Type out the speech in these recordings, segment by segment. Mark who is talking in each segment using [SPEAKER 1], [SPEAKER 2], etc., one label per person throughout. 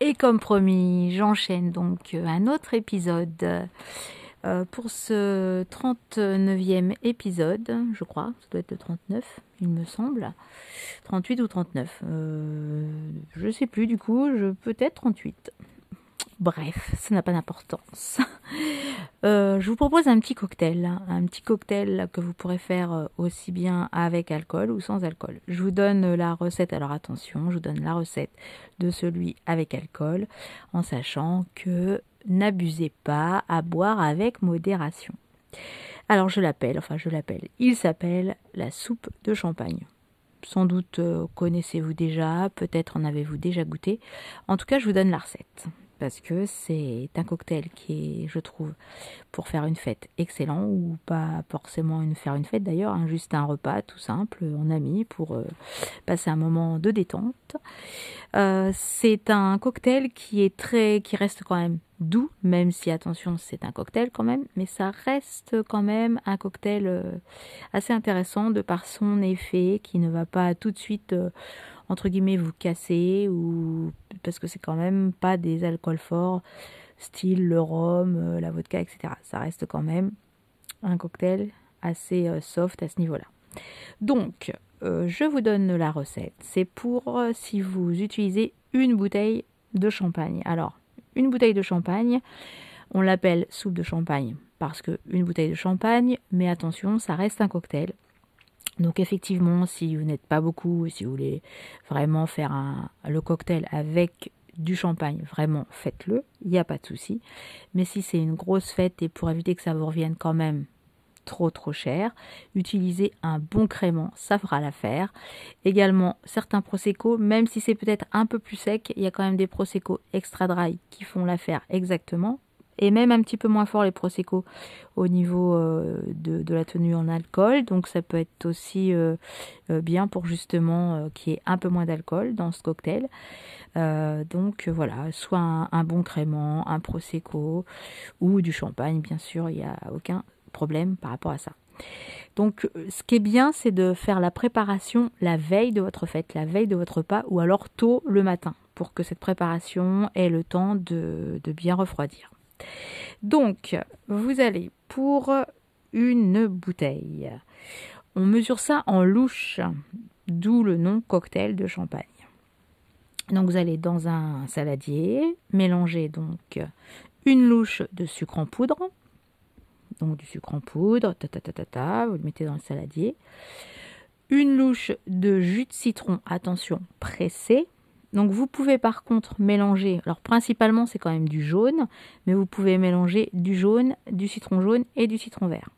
[SPEAKER 1] Et comme promis, j'enchaîne donc un autre épisode euh, pour ce 39e épisode, je crois, ça doit être le 39, il me semble. 38 ou 39, euh, je sais plus du coup, je peut-être 38. Bref, ça n'a pas d'importance. Euh, je vous propose un petit cocktail, un petit cocktail que vous pourrez faire euh, aussi bien avec alcool ou sans alcool. Je vous donne la recette, alors attention, je vous donne la recette de celui avec alcool, en sachant que n'abusez pas à boire avec modération. Alors je l'appelle, enfin je l'appelle, il s'appelle la soupe de champagne. Sans doute euh, connaissez-vous déjà, peut-être en avez-vous déjà goûté. En tout cas, je vous donne la recette parce que c'est un cocktail qui est, je trouve, pour faire une fête excellent ou pas forcément une faire une fête d'ailleurs, hein, juste un repas tout simple en amis pour euh, passer un moment de détente. Euh, c'est un cocktail qui est très, qui reste quand même doux, même si attention c'est un cocktail quand même, mais ça reste quand même un cocktail euh, assez intéressant de par son effet qui ne va pas tout de suite entre guillemets vous casser ou parce que c'est quand même pas des alcools forts style le rhum, euh, la vodka, etc. Ça reste quand même un cocktail assez euh, soft à ce niveau-là. Donc, euh, je vous donne la recette. C'est pour si vous utilisez une bouteille de champagne. Alors, une bouteille de champagne, on l'appelle soupe de champagne parce que une bouteille de champagne, mais attention, ça reste un cocktail. Donc effectivement, si vous n'êtes pas beaucoup, si vous voulez vraiment faire le cocktail avec du champagne, vraiment faites-le, il n'y a pas de souci. Mais si c'est une grosse fête et pour éviter que ça vous revienne quand même trop trop cher, utilisez un bon crément, ça fera l'affaire. Également certains prosecco, même si c'est peut-être un peu plus sec, il y a quand même des prosecco extra dry qui font l'affaire exactement et même un petit peu moins fort les prosecco au niveau euh, de, la tenue en alcool. Donc ça peut être aussi euh, euh, bien pour justement qu'il y ait un peu moins d'alcool dans ce cocktail. donc voilà, soit un, bon crément, un prosecco ou du champagne, bien sûr, il n'y a aucun problème par rapport à ça. Donc, ce qui est bien, c'est de faire la préparation la veille de votre fête, la veille de votre repas, ou alors tôt le matin, pour que cette préparation ait le temps de bien refroidir. Donc, vous allez pour une bouteille. On mesure ça en louche, d'où le nom cocktail de champagne. Donc vous allez dans un saladier, mélanger donc une louche de sucre en poudre, donc du sucre en poudre, ta ta ta vous le mettez dans le saladier, une louche de jus de citron, attention, pressé, donc vous pouvez par contre mélanger, alors principalement c'est quand même du jaune, mais vous pouvez mélanger du jaune, du citron jaune et du citron vert.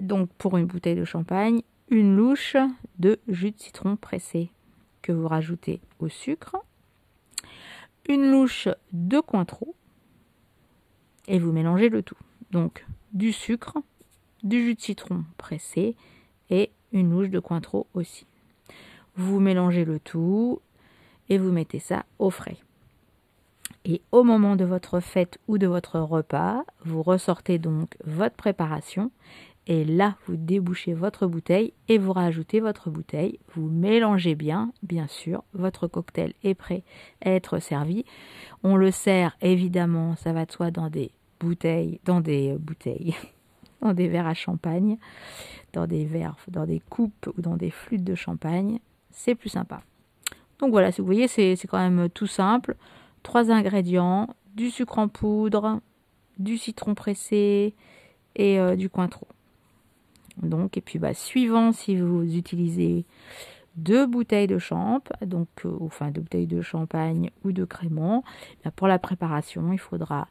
[SPEAKER 1] Donc pour une bouteille de champagne, une louche de jus de citron pressé que vous rajoutez au sucre, une louche de Cointreau et vous mélangez le tout. Donc du sucre, du jus de citron pressé et une louche de Cointreau aussi. Vous mélangez le tout et vous mettez ça au frais. Et au moment de votre fête ou de votre repas, vous ressortez donc votre préparation et là vous débouchez votre bouteille et vous rajoutez votre bouteille. Vous mélangez bien, bien sûr, votre cocktail est prêt à être servi. On le sert évidemment, ça va de soi dans des bouteilles, dans des bouteilles, dans des verres à champagne, dans des verres, dans des coupes ou dans des flûtes de champagne. C'est plus sympa. Donc voilà, si vous voyez, c'est quand même tout simple. Trois ingrédients, du sucre en poudre, du citron pressé et euh, du cointreau. Donc, et puis bah, suivant si vous utilisez deux bouteilles de champ, donc euh, enfin deux bouteilles de champagne ou de crément, bah, pour la préparation, il faudra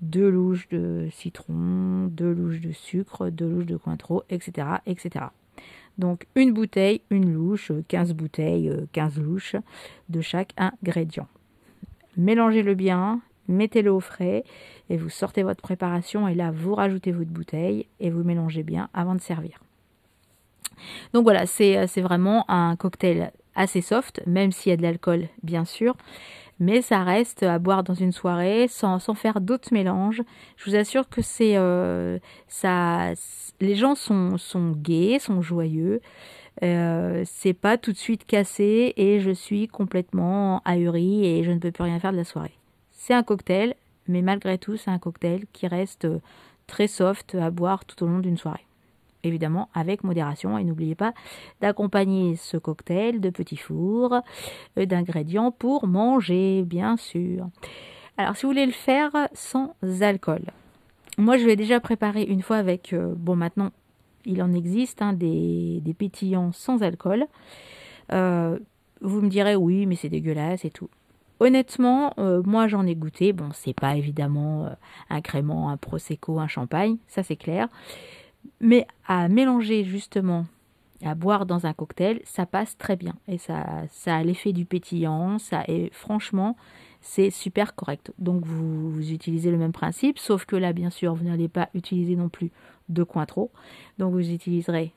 [SPEAKER 1] deux louches de citron, deux louches de sucre, deux louches de cointreau, etc., etc. Donc une bouteille, une louche, 15 bouteilles, 15 louches de chaque ingrédient. Mélangez-le bien, mettez-le au frais et vous sortez votre préparation et là vous rajoutez votre bouteille et vous mélangez bien avant de servir. Donc voilà, c'est vraiment un cocktail assez soft, même s'il y a de l'alcool bien sûr mais ça reste à boire dans une soirée sans, sans faire d'autres mélanges. Je vous assure que c'est euh, ça, les gens sont, sont gays, sont joyeux. Euh, c'est pas tout de suite cassé et je suis complètement ahurie et je ne peux plus rien faire de la soirée. C'est un cocktail, mais malgré tout, c'est un cocktail qui reste très soft à boire tout au long d'une soirée. Évidemment, avec modération. Et n'oubliez pas d'accompagner ce cocktail de petits fours d'ingrédients pour manger, bien sûr. Alors, si vous voulez le faire sans alcool, moi, je l'ai déjà préparé une fois avec, euh, bon, maintenant, il en existe hein, des, pétillants sans alcool. Euh, vous me direz, oui, mais c'est dégueulasse et tout. Honnêtement, euh, moi j'en ai goûté. Bon, c'est pas évidemment un crément, un prosecco, un champagne, ça c'est clair. Mais à mélanger justement, à boire dans un cocktail, ça passe très bien. Et ça, ça a l'effet du pétillant. Ça est franchement, c'est super correct. Donc vous, utilisez le même principe, sauf que là, bien sûr, vous n'allez pas utiliser non plus de Cointreau. Donc vous utiliserez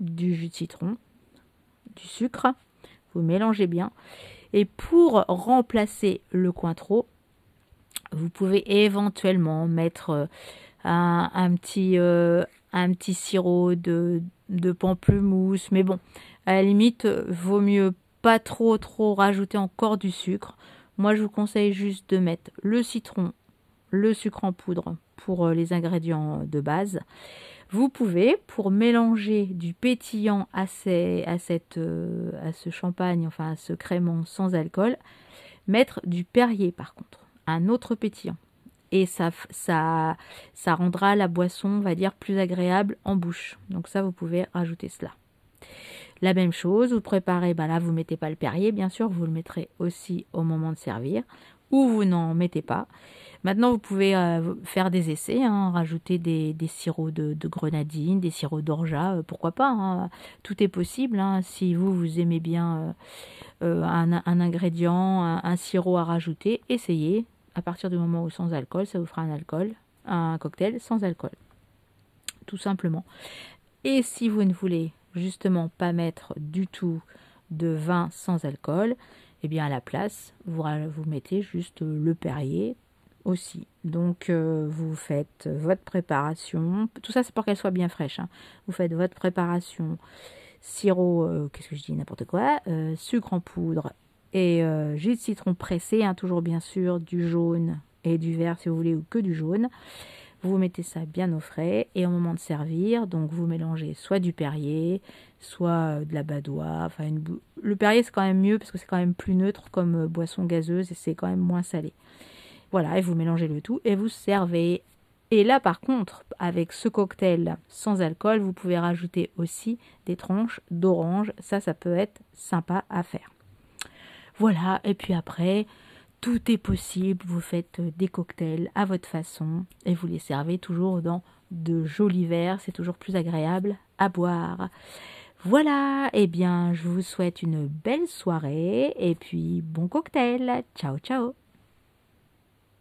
[SPEAKER 1] du jus de citron, du sucre, vous mélangez bien. Et pour remplacer le Cointreau, vous pouvez éventuellement mettre un, petit, euh, un petit sirop de, de pamplemousse. Mais bon, à la limite, vaut mieux pas trop trop rajouter encore du sucre. Moi, je vous conseille juste de mettre le citron, le sucre en poudre pour euh, les ingrédients de base. Vous pouvez, pour mélanger du pétillant à, à, cette, euh, à ce champagne, enfin à ce crément sans alcool, mettre du Perrier par contre, un autre pétillant. Et ça, ça, ça rendra la boisson, on va dire, plus agréable en bouche. Donc ça, vous pouvez rajouter cela. La même chose, vous préparez, bah là vous mettez pas le Perrier, bien sûr, vous le mettrez aussi au moment de servir, ou vous n'en mettez pas. Maintenant, vous pouvez euh, faire des essais, hein, rajouter des, sirops de, grenadine, des sirops d'orgeat, euh, pourquoi pas. Hein. Tout est possible. Hein. si vous, vous aimez bien euh, un, ingrédient, un, sirop à rajouter, essayez. À partir du moment où sans alcool, ça vous fera un alcool, un cocktail sans alcool. Tout simplement. Et si vous ne voulez justement pas mettre du tout de vin sans alcool, eh bien à la place, vous, vous mettez juste le Perrier aussi. Donc euh, vous faites votre préparation, tout ça c'est pour qu'elle soit bien fraîche. Hein. Vous faites votre préparation, sirop, euh, qu'est-ce que je dis, n'importe quoi, euh, sucre en poudre et jus de citron pressé, hein, toujours bien sûr du jaune et du vert si vous voulez, ou que du jaune. Vous mettez ça bien au frais et au moment de servir, donc vous mélangez soit du Perrier, soit euh, de la Badois. Enfin, le Perrier c'est quand même mieux parce que c'est quand même plus neutre comme euh, boisson gazeuse et c'est quand même moins salé. Voilà, et vous mélangez le tout et vous servez. Et là, par contre, avec ce cocktail sans alcool, vous pouvez rajouter aussi des tranches d'orange. Ça, ça peut être sympa à faire. Voilà, et puis après, tout est possible, vous faites euh, des cocktails à votre façon et vous les servez toujours dans de jolis verres, c'est toujours plus agréable à boire. Voilà, et eh bien je vous souhaite une belle soirée et puis bon cocktail. Ciao ciao